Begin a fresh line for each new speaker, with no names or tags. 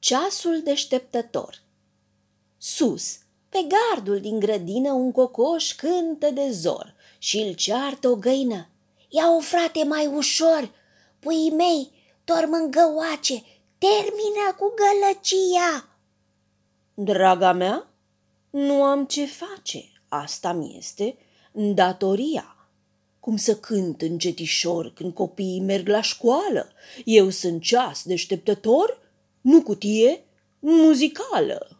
Ceasul deșteptător Sus, pe gardul din grădină, un cocoș cântă de zor și îl ceartă o găină. Ia-o, frate, mai ușor! Puii mei dorm în găoace, termină cu gălăcia!
Draga mea, nu am ce face, asta mi este datoria. Cum să cânt încetișor când copiii merg la școală? Eu sunt ceas deșteptător nu cutie muzicală.